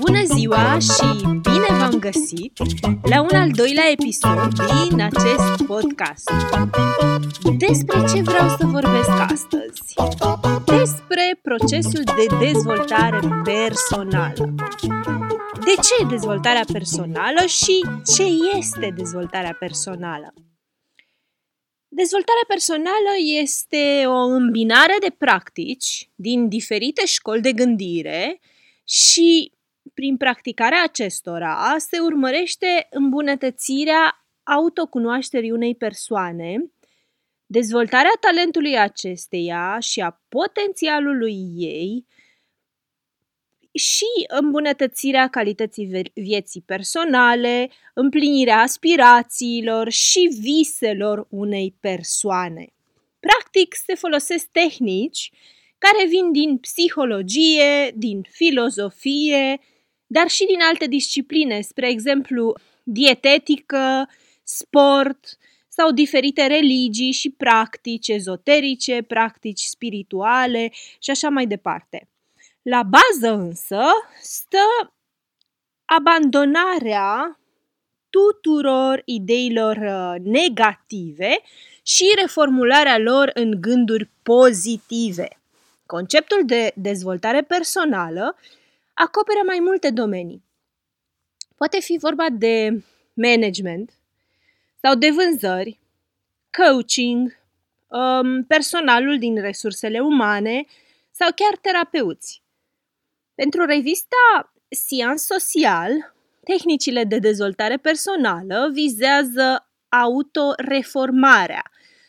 Bună ziua și bine v-am găsit la un al doilea episod din acest podcast. Despre ce vreau să vorbesc astăzi? Despre procesul de dezvoltare personală. De ce dezvoltarea personală și ce este dezvoltarea personală? Dezvoltarea personală este o îmbinare de practici din diferite școli de gândire și prin practicarea acestora se urmărește îmbunătățirea autocunoașterii unei persoane, dezvoltarea talentului acesteia și a potențialului ei și îmbunătățirea calității vieții personale, împlinirea aspirațiilor și viselor unei persoane. Practic, se folosesc tehnici care vin din psihologie, din filozofie, dar și din alte discipline, spre exemplu dietetică, sport sau diferite religii și practici ezoterice, practici spirituale și așa mai departe. La bază însă stă abandonarea tuturor ideilor uh, negative și reformularea lor în gânduri pozitive. Conceptul de dezvoltare personală acoperă mai multe domenii. Poate fi vorba de management sau de vânzări, coaching, um, personalul din resursele umane sau chiar terapeuți. Pentru revista Science Social, tehnicile de dezvoltare personală vizează autoreformarea,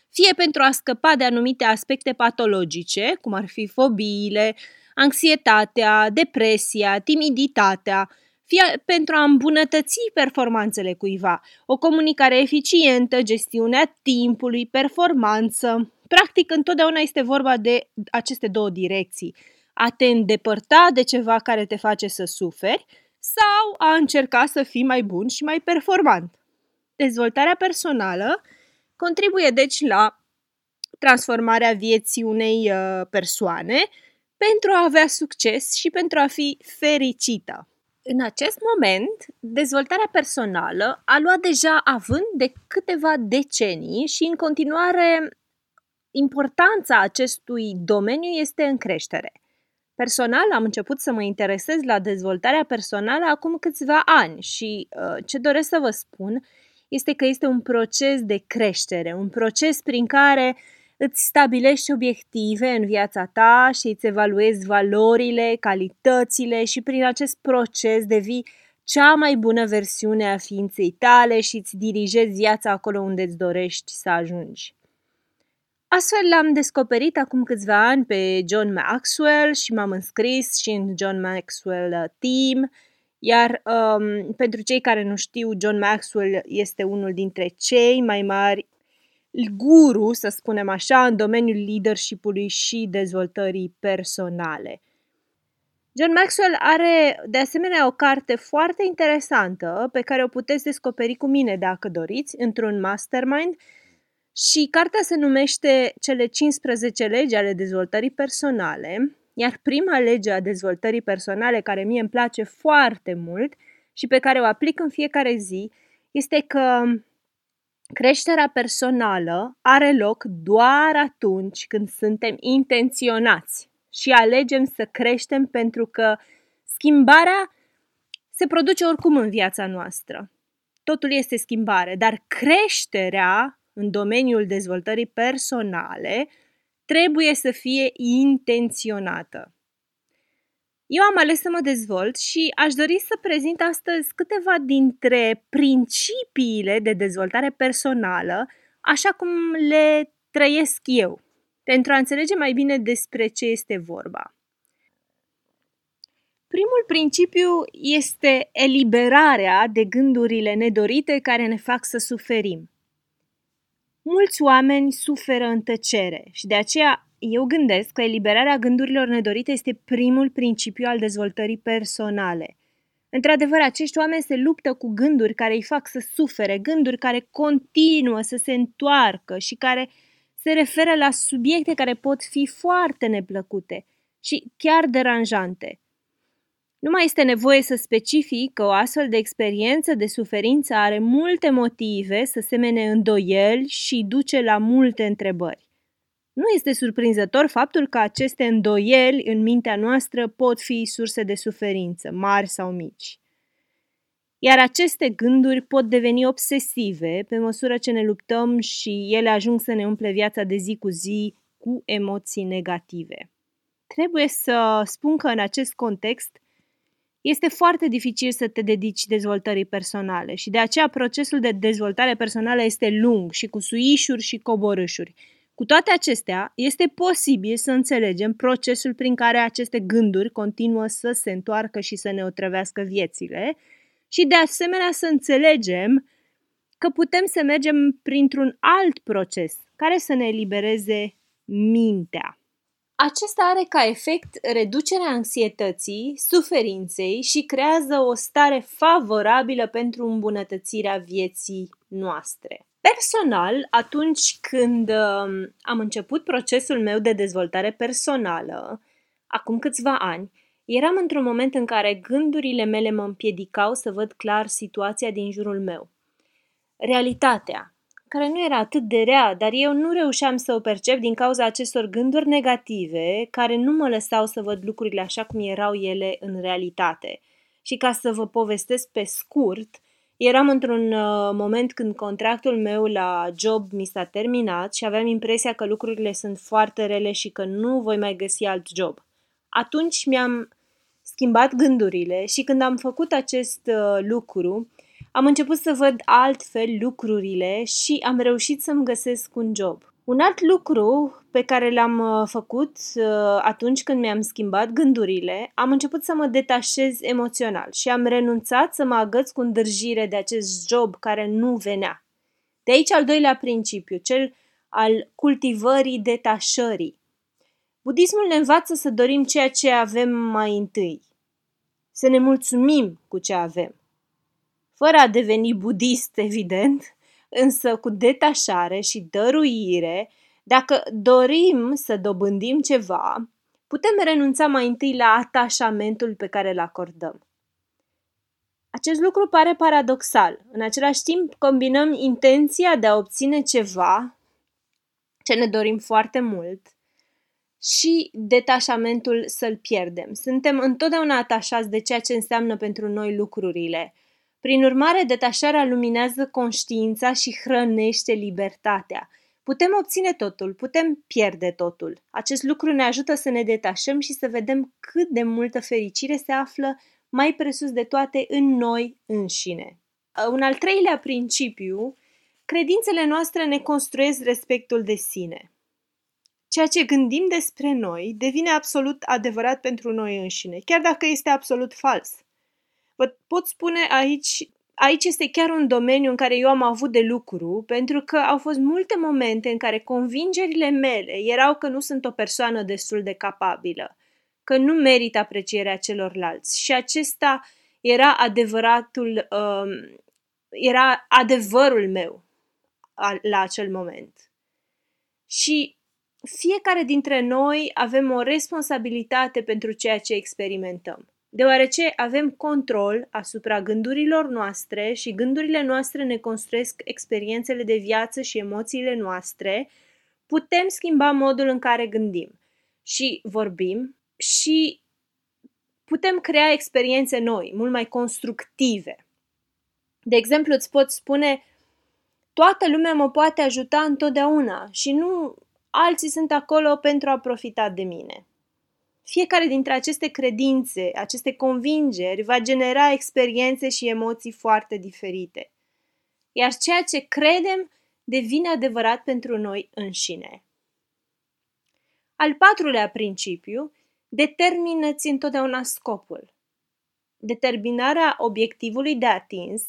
fie pentru a scăpa de anumite aspecte patologice, cum ar fi fobiile, anxietatea, depresia, timiditatea, fie pentru a îmbunătăți performanțele cuiva, o comunicare eficientă, gestiunea timpului, performanță. Practic, întotdeauna este vorba de aceste două direcții. A te îndepărta de ceva care te face să suferi sau a încerca să fii mai bun și mai performant. Dezvoltarea personală contribuie deci la transformarea vieții unei uh, persoane pentru a avea succes și pentru a fi fericită. În acest moment, dezvoltarea personală a luat deja având de câteva decenii și în continuare importanța acestui domeniu este în creștere. Personal am început să mă interesez la dezvoltarea personală acum câțiva ani și uh, ce doresc să vă spun este că este un proces de creștere, un proces prin care îți stabilești obiective în viața ta și îți evaluezi valorile, calitățile și prin acest proces devii cea mai bună versiune a ființei tale și îți dirigezi viața acolo unde îți dorești să ajungi. Astfel l-am descoperit acum câțiva ani pe John Maxwell și m-am înscris și în John Maxwell uh, Team, iar um, pentru cei care nu știu, John Maxwell este unul dintre cei mai mari guru, să spunem așa, în domeniul leadership-ului și dezvoltării personale. John Maxwell are de asemenea o carte foarte interesantă pe care o puteți descoperi cu mine dacă doriți, într-un mastermind și cartea se numește Cele 15 legi ale dezvoltării personale, iar prima lege a dezvoltării personale care mie îmi place foarte mult și pe care o aplic în fiecare zi este că Creșterea personală are loc doar atunci când suntem intenționați și alegem să creștem pentru că schimbarea se produce oricum în viața noastră. Totul este schimbare, dar creșterea în domeniul dezvoltării personale trebuie să fie intenționată. Eu am ales să mă dezvolt și aș dori să prezint astăzi câteva dintre principiile de dezvoltare personală, așa cum le trăiesc eu, pentru a înțelege mai bine despre ce este vorba. Primul principiu este eliberarea de gândurile nedorite care ne fac să suferim. Mulți oameni suferă în tăcere și de aceea eu gândesc că eliberarea gândurilor nedorite este primul principiu al dezvoltării personale. Într-adevăr, acești oameni se luptă cu gânduri care îi fac să sufere, gânduri care continuă să se întoarcă și care se referă la subiecte care pot fi foarte neplăcute și chiar deranjante. Nu mai este nevoie să specific că o astfel de experiență de suferință are multe motive să semene îndoieli și duce la multe întrebări. Nu este surprinzător faptul că aceste îndoieli în mintea noastră pot fi surse de suferință, mari sau mici. Iar aceste gânduri pot deveni obsesive pe măsură ce ne luptăm și ele ajung să ne umple viața de zi cu zi cu emoții negative. Trebuie să spun că în acest context este foarte dificil să te dedici dezvoltării personale și de aceea procesul de dezvoltare personală este lung și cu suișuri și coborâșuri. Cu toate acestea, este posibil să înțelegem procesul prin care aceste gânduri continuă să se întoarcă și să ne otrăvească viețile și de asemenea să înțelegem că putem să mergem printr-un alt proces care să ne elibereze mintea. Acesta are ca efect reducerea anxietății, suferinței și creează o stare favorabilă pentru îmbunătățirea vieții noastre. Personal, atunci când um, am început procesul meu de dezvoltare personală, acum câțiva ani, eram într-un moment în care gândurile mele mă împiedicau să văd clar situația din jurul meu. Realitatea, care nu era atât de rea, dar eu nu reușeam să o percep din cauza acestor gânduri negative care nu mă lăsau să văd lucrurile așa cum erau ele în realitate. Și ca să vă povestesc pe scurt, eram într-un uh, moment când contractul meu la job mi s-a terminat și aveam impresia că lucrurile sunt foarte rele și că nu voi mai găsi alt job. Atunci mi-am schimbat gândurile și când am făcut acest uh, lucru, am început să văd altfel lucrurile și am reușit să-mi găsesc un job. Un alt lucru pe care l-am uh, făcut uh, atunci când mi-am schimbat gândurile, am început să mă detașez emoțional și am renunțat să mă agăț cu îndârjire de acest job care nu venea. De aici al doilea principiu, cel al cultivării detașării. Budismul ne învață să dorim ceea ce avem mai întâi, să ne mulțumim cu ce avem fără a deveni budist, evident, însă cu detașare și dăruire, dacă dorim să dobândim ceva, putem renunța mai întâi la atașamentul pe care îl acordăm. Acest lucru pare paradoxal. În același timp, combinăm intenția de a obține ceva ce ne dorim foarte mult și detașamentul să-l pierdem. Suntem întotdeauna atașați de ceea ce înseamnă pentru noi lucrurile – prin urmare, detașarea luminează conștiința și hrănește libertatea. Putem obține totul, putem pierde totul. Acest lucru ne ajută să ne detașăm și să vedem cât de multă fericire se află mai presus de toate în noi înșine. Un al treilea principiu, credințele noastre ne construiesc respectul de sine. Ceea ce gândim despre noi devine absolut adevărat pentru noi înșine, chiar dacă este absolut fals. Vă pot spune aici, aici este chiar un domeniu în care eu am avut de lucru, pentru că au fost multe momente în care convingerile mele erau că nu sunt o persoană destul de capabilă, că nu merit aprecierea celorlalți. Și acesta era adevăratul, um, era adevărul meu la acel moment. Și fiecare dintre noi avem o responsabilitate pentru ceea ce experimentăm deoarece avem control asupra gândurilor noastre și gândurile noastre ne construiesc experiențele de viață și emoțiile noastre, putem schimba modul în care gândim și vorbim și putem crea experiențe noi, mult mai constructive. De exemplu, îți pot spune, toată lumea mă poate ajuta întotdeauna și nu alții sunt acolo pentru a profita de mine. Fiecare dintre aceste credințe, aceste convingeri, va genera experiențe și emoții foarte diferite. Iar ceea ce credem devine adevărat pentru noi înșine. Al patrulea principiu, determină-ți întotdeauna scopul. Determinarea obiectivului de atins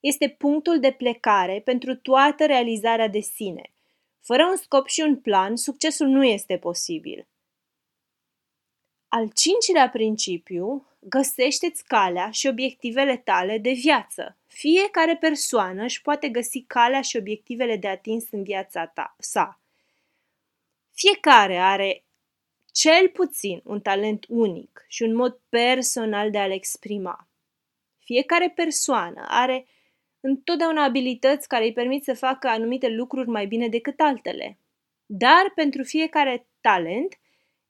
este punctul de plecare pentru toată realizarea de sine. Fără un scop și un plan, succesul nu este posibil. Al cincilea principiu, găsește-ți calea și obiectivele tale de viață. Fiecare persoană își poate găsi calea și obiectivele de atins în viața ta, sa. Fiecare are cel puțin un talent unic și un mod personal de a-l exprima. Fiecare persoană are întotdeauna abilități care îi permit să facă anumite lucruri mai bine decât altele. Dar pentru fiecare talent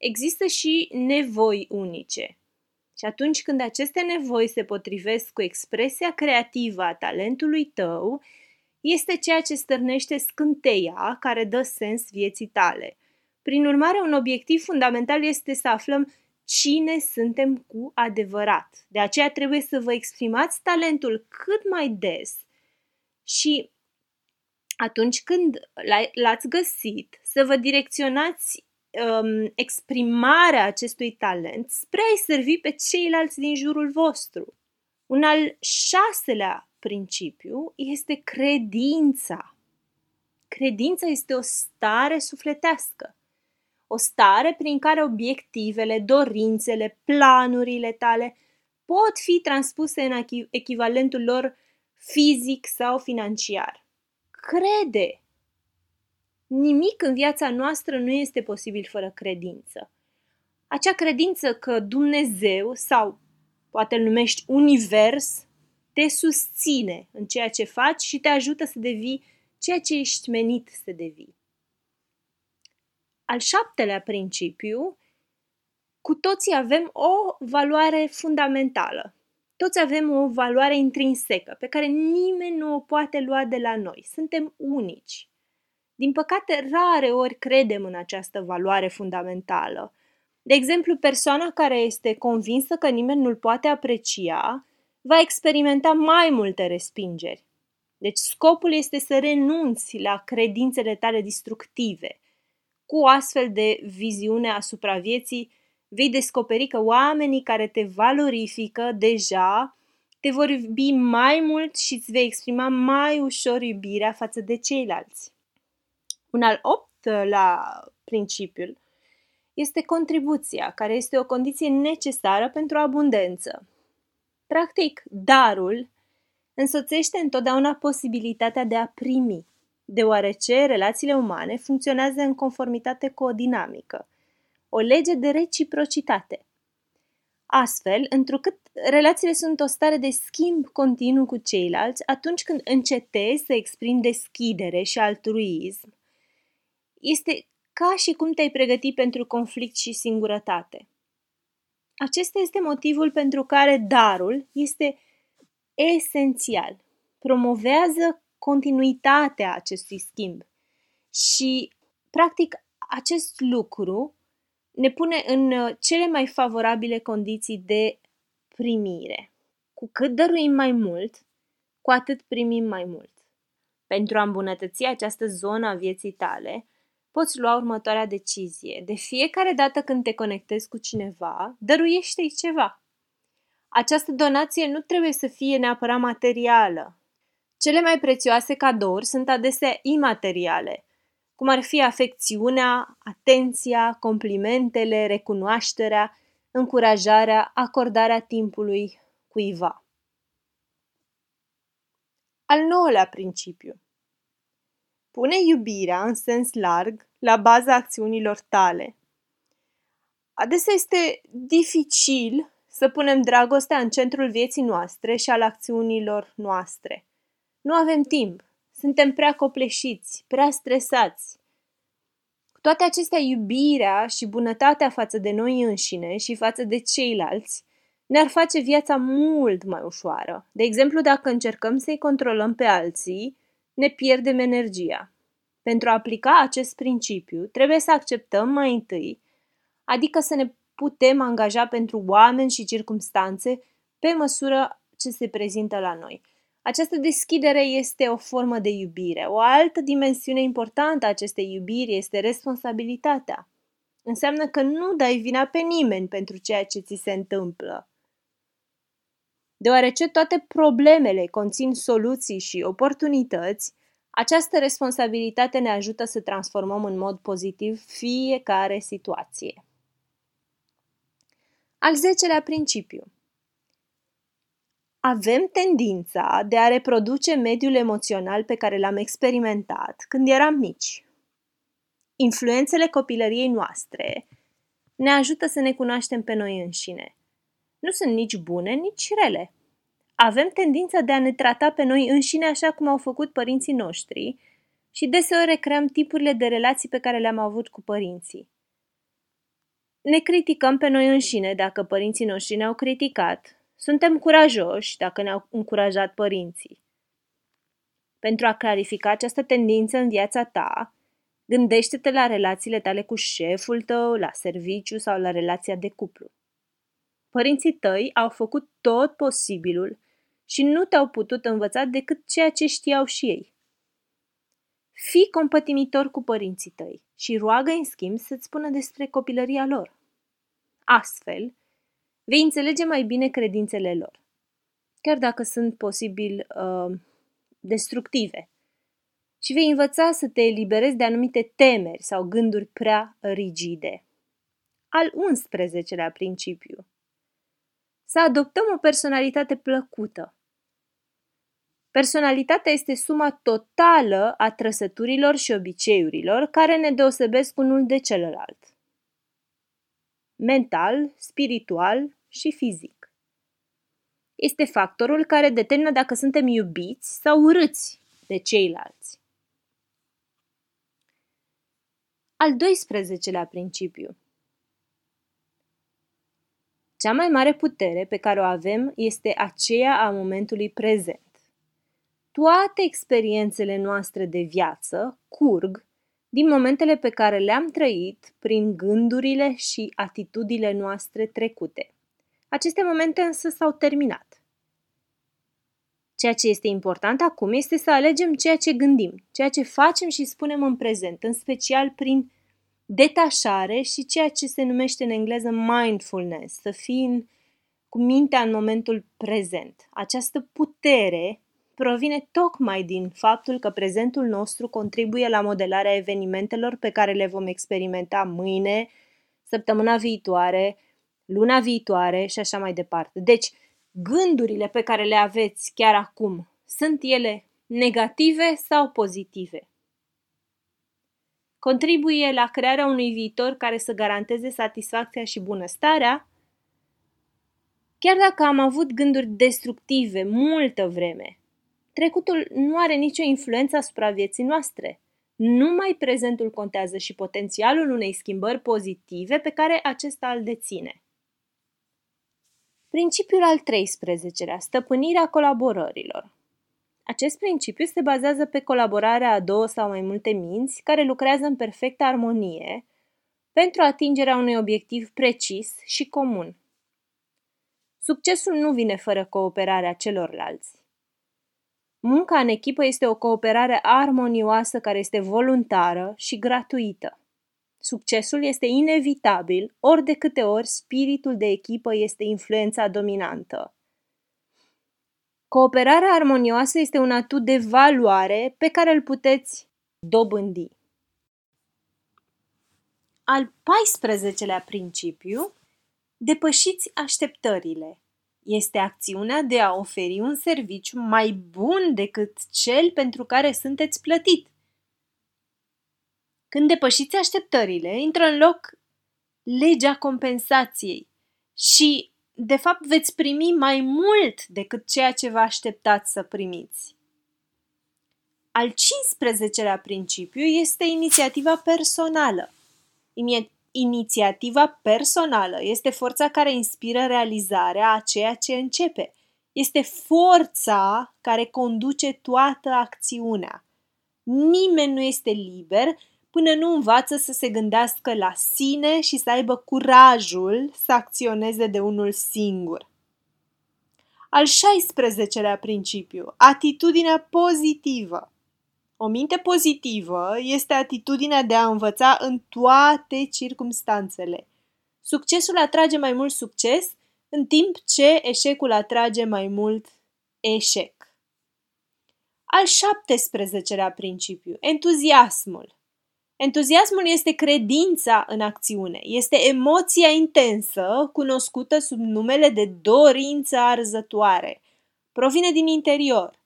există și nevoi unice. Și atunci când aceste nevoi se potrivesc cu expresia creativă a talentului tău, este ceea ce stârnește scânteia care dă sens vieții tale. Prin urmare, un obiectiv fundamental este să aflăm cine suntem cu adevărat. De aceea trebuie să vă exprimați talentul cât mai des și atunci când l-ați găsit, să vă direcționați um, exprimarea acestui talent spre a-i servi pe ceilalți din jurul vostru. Un al șaselea principiu este credința. Credința este o stare sufletească, o stare prin care obiectivele, dorințele, planurile tale pot fi transpuse în echivalentul lor fizic sau financiar. Crede Nimic în viața noastră nu este posibil fără credință. Acea credință că Dumnezeu sau poate îl numești univers te susține în ceea ce faci și te ajută să devii ceea ce ești menit să devii. Al șaptelea principiu, cu toții avem o valoare fundamentală. Toți avem o valoare intrinsecă pe care nimeni nu o poate lua de la noi. Suntem unici. Din păcate, rare ori credem în această valoare fundamentală. De exemplu, persoana care este convinsă că nimeni nu-l poate aprecia va experimenta mai multe respingeri. Deci scopul este să renunți la credințele tale destructive. Cu o astfel de viziune asupra vieții, vei descoperi că oamenii care te valorifică deja te vor iubi mai mult și îți vei exprima mai ușor iubirea față de ceilalți. Un al optulea principiul este contribuția, care este o condiție necesară pentru abundență. Practic, darul însoțește întotdeauna posibilitatea de a primi, deoarece relațiile umane funcționează în conformitate cu o dinamică, o lege de reciprocitate. Astfel, întrucât relațiile sunt o stare de schimb continuu cu ceilalți, atunci când încetezi să exprimi deschidere și altruism, este ca și cum te-ai pregăti pentru conflict și singurătate. Acesta este motivul pentru care darul este esențial. Promovează continuitatea acestui schimb. Și, practic, acest lucru ne pune în uh, cele mai favorabile condiții de primire. Cu cât dăruim mai mult, cu atât primim mai mult. Pentru a îmbunătăți această zonă a vieții tale, poți lua următoarea decizie. De fiecare dată când te conectezi cu cineva, dăruiește-i ceva. Această donație nu trebuie să fie neapărat materială. Cele mai prețioase cadouri sunt adesea imateriale, cum ar fi afecțiunea, atenția, complimentele, recunoașterea, încurajarea, acordarea timpului cuiva. Al nouălea principiu. Pune iubirea în sens larg la baza acțiunilor tale. Adesea este dificil să punem dragostea în centrul vieții noastre și al acțiunilor noastre. Nu avem timp, suntem prea copleșiți, prea stresați. Cu toate acestea, iubirea și bunătatea față de noi înșine și față de ceilalți ne-ar face viața mult mai ușoară. De exemplu, dacă încercăm să-i controlăm pe alții, ne pierdem energia. Pentru a aplica acest principiu, trebuie să acceptăm mai întâi, adică să ne putem angaja pentru oameni și circumstanțe pe măsură ce se prezintă la noi. Această deschidere este o formă de iubire. O altă dimensiune importantă a acestei iubiri este responsabilitatea. Înseamnă că nu dai vina pe nimeni pentru ceea ce ți se întâmplă. Deoarece toate problemele conțin soluții și oportunități, această responsabilitate ne ajută să transformăm în mod pozitiv fiecare situație. Al zecelea principiu. Avem tendința de a reproduce mediul emoțional pe care l-am experimentat când eram mici. Influențele copilăriei noastre ne ajută să ne cunoaștem pe noi înșine. Nu sunt nici bune, nici rele. Avem tendința de a ne trata pe noi înșine așa cum au făcut părinții noștri și deseori recreăm tipurile de relații pe care le-am avut cu părinții. Ne criticăm pe noi înșine dacă părinții noștri ne-au criticat. Suntem curajoși dacă ne-au încurajat părinții. Pentru a clarifica această tendință în viața ta, gândește-te la relațiile tale cu șeful tău, la serviciu sau la relația de cuplu. Părinții tăi au făcut tot posibilul și nu te-au putut învăța decât ceea ce știau și ei. Fii compătimitor cu părinții tăi și roagă în schimb să-ți spună despre copilăria lor. Astfel, vei înțelege mai bine credințele lor, chiar dacă sunt posibil uh, destructive, și vei învăța să te eliberezi de anumite temeri sau gânduri prea rigide. Al 11-lea principiu. Să adoptăm o personalitate plăcută, Personalitatea este suma totală a trăsăturilor și obiceiurilor care ne deosebesc unul de celălalt. Mental, spiritual și fizic. Este factorul care determină dacă suntem iubiți sau urâți de ceilalți. Al 12-lea principiu. Cea mai mare putere pe care o avem este aceea a momentului prezent toate experiențele noastre de viață curg din momentele pe care le-am trăit prin gândurile și atitudile noastre trecute. Aceste momente însă s-au terminat. Ceea ce este important acum este să alegem ceea ce gândim, ceea ce facem și spunem în prezent, în special prin detașare și ceea ce se numește în engleză mindfulness, să fii în, cu mintea în momentul prezent. Această putere provine tocmai din faptul că prezentul nostru contribuie la modelarea evenimentelor pe care le vom experimenta mâine, săptămâna viitoare, luna viitoare și așa mai departe. Deci, gândurile pe care le aveți chiar acum, sunt ele negative sau pozitive? Contribuie la crearea unui viitor care să garanteze satisfacția și bunăstarea? Chiar dacă am avut gânduri destructive multă vreme, Trecutul nu are nicio influență asupra vieții noastre. Numai prezentul contează și potențialul unei schimbări pozitive pe care acesta îl deține. Principiul al 13-lea, stăpânirea colaborărilor. Acest principiu se bazează pe colaborarea a două sau mai multe minți care lucrează în perfectă armonie pentru atingerea unui obiectiv precis și comun. Succesul nu vine fără cooperarea celorlalți. Munca în echipă este o cooperare armonioasă care este voluntară și gratuită. Succesul este inevitabil ori de câte ori spiritul de echipă este influența dominantă. Cooperarea armonioasă este un atu de valoare pe care îl puteți dobândi. Al 14-lea principiu, depășiți așteptările este acțiunea de a oferi un serviciu mai bun decât cel pentru care sunteți plătit. Când depășiți așteptările, intră în loc legea compensației și, de fapt, veți primi mai mult decât ceea ce vă așteptați să primiți. Al 15-lea principiu este inițiativa personală. Inițiativa personală este forța care inspiră realizarea a ceea ce începe. Este forța care conduce toată acțiunea. Nimeni nu este liber până nu învață să se gândească la sine și să aibă curajul să acționeze de unul singur. Al 16-lea principiu, atitudinea pozitivă. O minte pozitivă este atitudinea de a învăța în toate circumstanțele. Succesul atrage mai mult succes în timp ce eșecul atrage mai mult eșec. Al 17-lea principiu, entuziasmul. Entuziasmul este credința în acțiune, este emoția intensă cunoscută sub numele de dorință arzătoare. Provine din interior,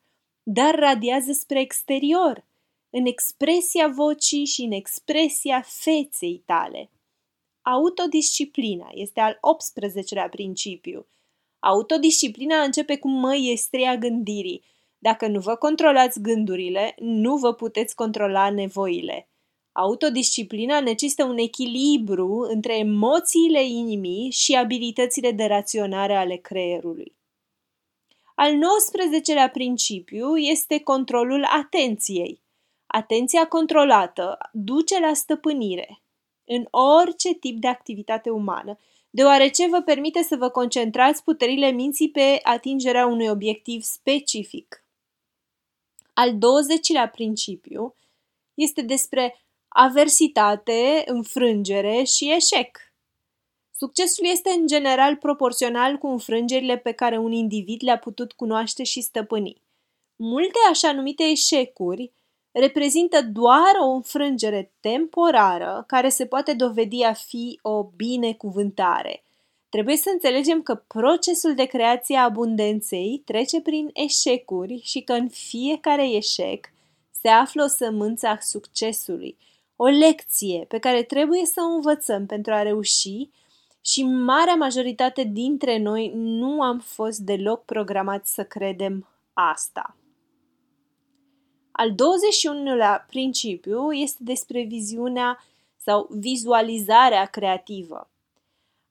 dar radiază spre exterior, în expresia vocii și în expresia feței tale. Autodisciplina este al 18-lea principiu. Autodisciplina începe cu măiestria gândirii. Dacă nu vă controlați gândurile, nu vă puteți controla nevoile. Autodisciplina necesită un echilibru între emoțiile inimii și abilitățile de raționare ale creierului. Al 19-lea principiu este controlul atenției. Atenția controlată duce la stăpânire în orice tip de activitate umană, deoarece vă permite să vă concentrați puterile minții pe atingerea unui obiectiv specific. Al 20-lea principiu este despre aversitate, înfrângere și eșec. Succesul este în general proporțional cu înfrângerile pe care un individ le-a putut cunoaște și stăpâni. Multe așa numite eșecuri reprezintă doar o înfrângere temporară care se poate dovedi a fi o binecuvântare. Trebuie să înțelegem că procesul de creație a abundenței trece prin eșecuri și că în fiecare eșec se află o sămânță a succesului, o lecție pe care trebuie să o învățăm pentru a reuși și marea majoritate dintre noi nu am fost deloc programați să credem asta. Al 21-lea principiu este despre viziunea sau vizualizarea creativă.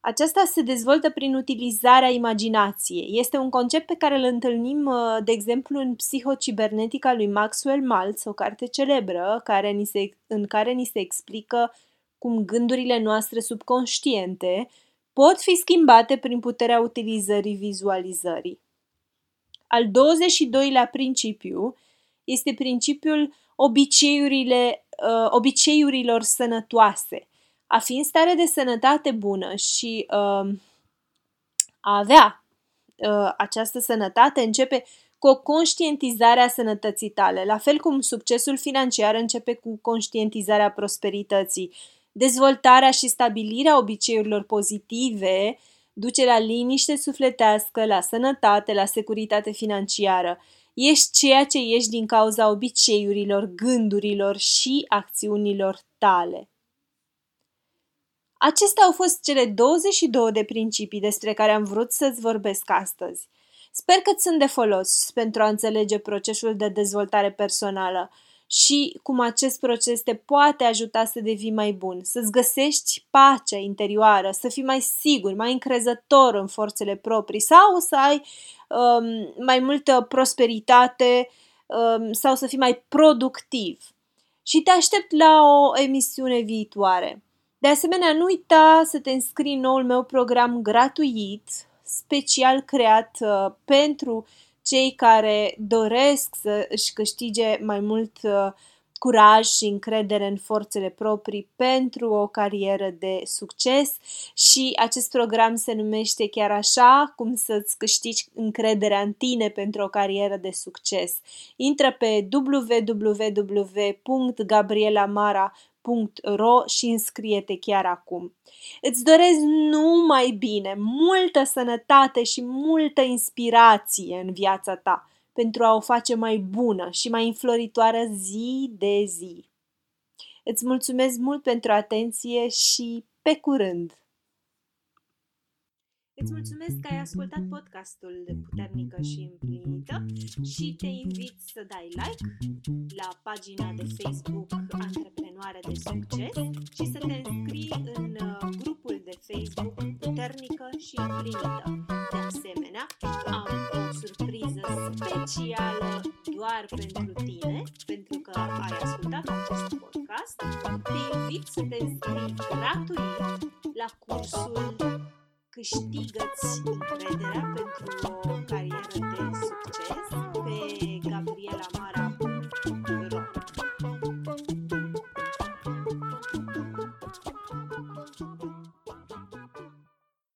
Aceasta se dezvoltă prin utilizarea imaginației. Este un concept pe care îl întâlnim, uh, de exemplu, în Psihocibernetica lui Maxwell Maltz, o carte celebră care ni se, în care ni se explică cum gândurile noastre subconștiente pot fi schimbate prin puterea utilizării vizualizării. Al 22-lea principiu este principiul obiceiurile, uh, obiceiurilor sănătoase. A fi în stare de sănătate bună și uh, a avea uh, această sănătate începe cu o conștientizare a sănătății tale, la fel cum succesul financiar începe cu conștientizarea prosperității. Dezvoltarea și stabilirea obiceiurilor pozitive duce la liniște sufletească, la sănătate, la securitate financiară. Ești ceea ce ești din cauza obiceiurilor, gândurilor și acțiunilor tale. Acestea au fost cele 22 de principii despre care am vrut să-ți vorbesc astăzi. Sper că sunt de folos pentru a înțelege procesul de dezvoltare personală și cum acest proces te poate ajuta să devii mai bun, să-ți găsești pacea interioară, să fii mai sigur, mai încrezător în forțele proprii sau să ai um, mai multă prosperitate um, sau să fii mai productiv. Și te aștept la o emisiune viitoare. De asemenea, nu uita să te înscrii în noul meu program gratuit, special creat uh, pentru cei care doresc să își câștige mai mult uh, curaj și încredere în forțele proprii pentru o carieră de succes și acest program se numește chiar așa, cum să-ți câștigi încrederea în tine pentru o carieră de succes. Intră pe www.gabrielamara.ro și înscrie-te chiar acum. Îți doresc numai bine, multă sănătate și multă inspirație în viața ta pentru a o face mai bună și mai înfloritoare zi de zi. Îți mulțumesc mult pentru atenție și pe curând! Îți mulțumesc că ai ascultat podcastul de Puternică și Împlinită și te invit să dai like la pagina de Facebook Antreprenoare de Succes și să te înscrii în uh, grupul de Facebook Puternică și Împlinită. De asemenea, am o surpriză specială doar pentru tine, pentru că ai ascultat acest podcast. Te invit să te înscrii gratuit la cursul câștigă-ți încrederea pentru o carieră de succes?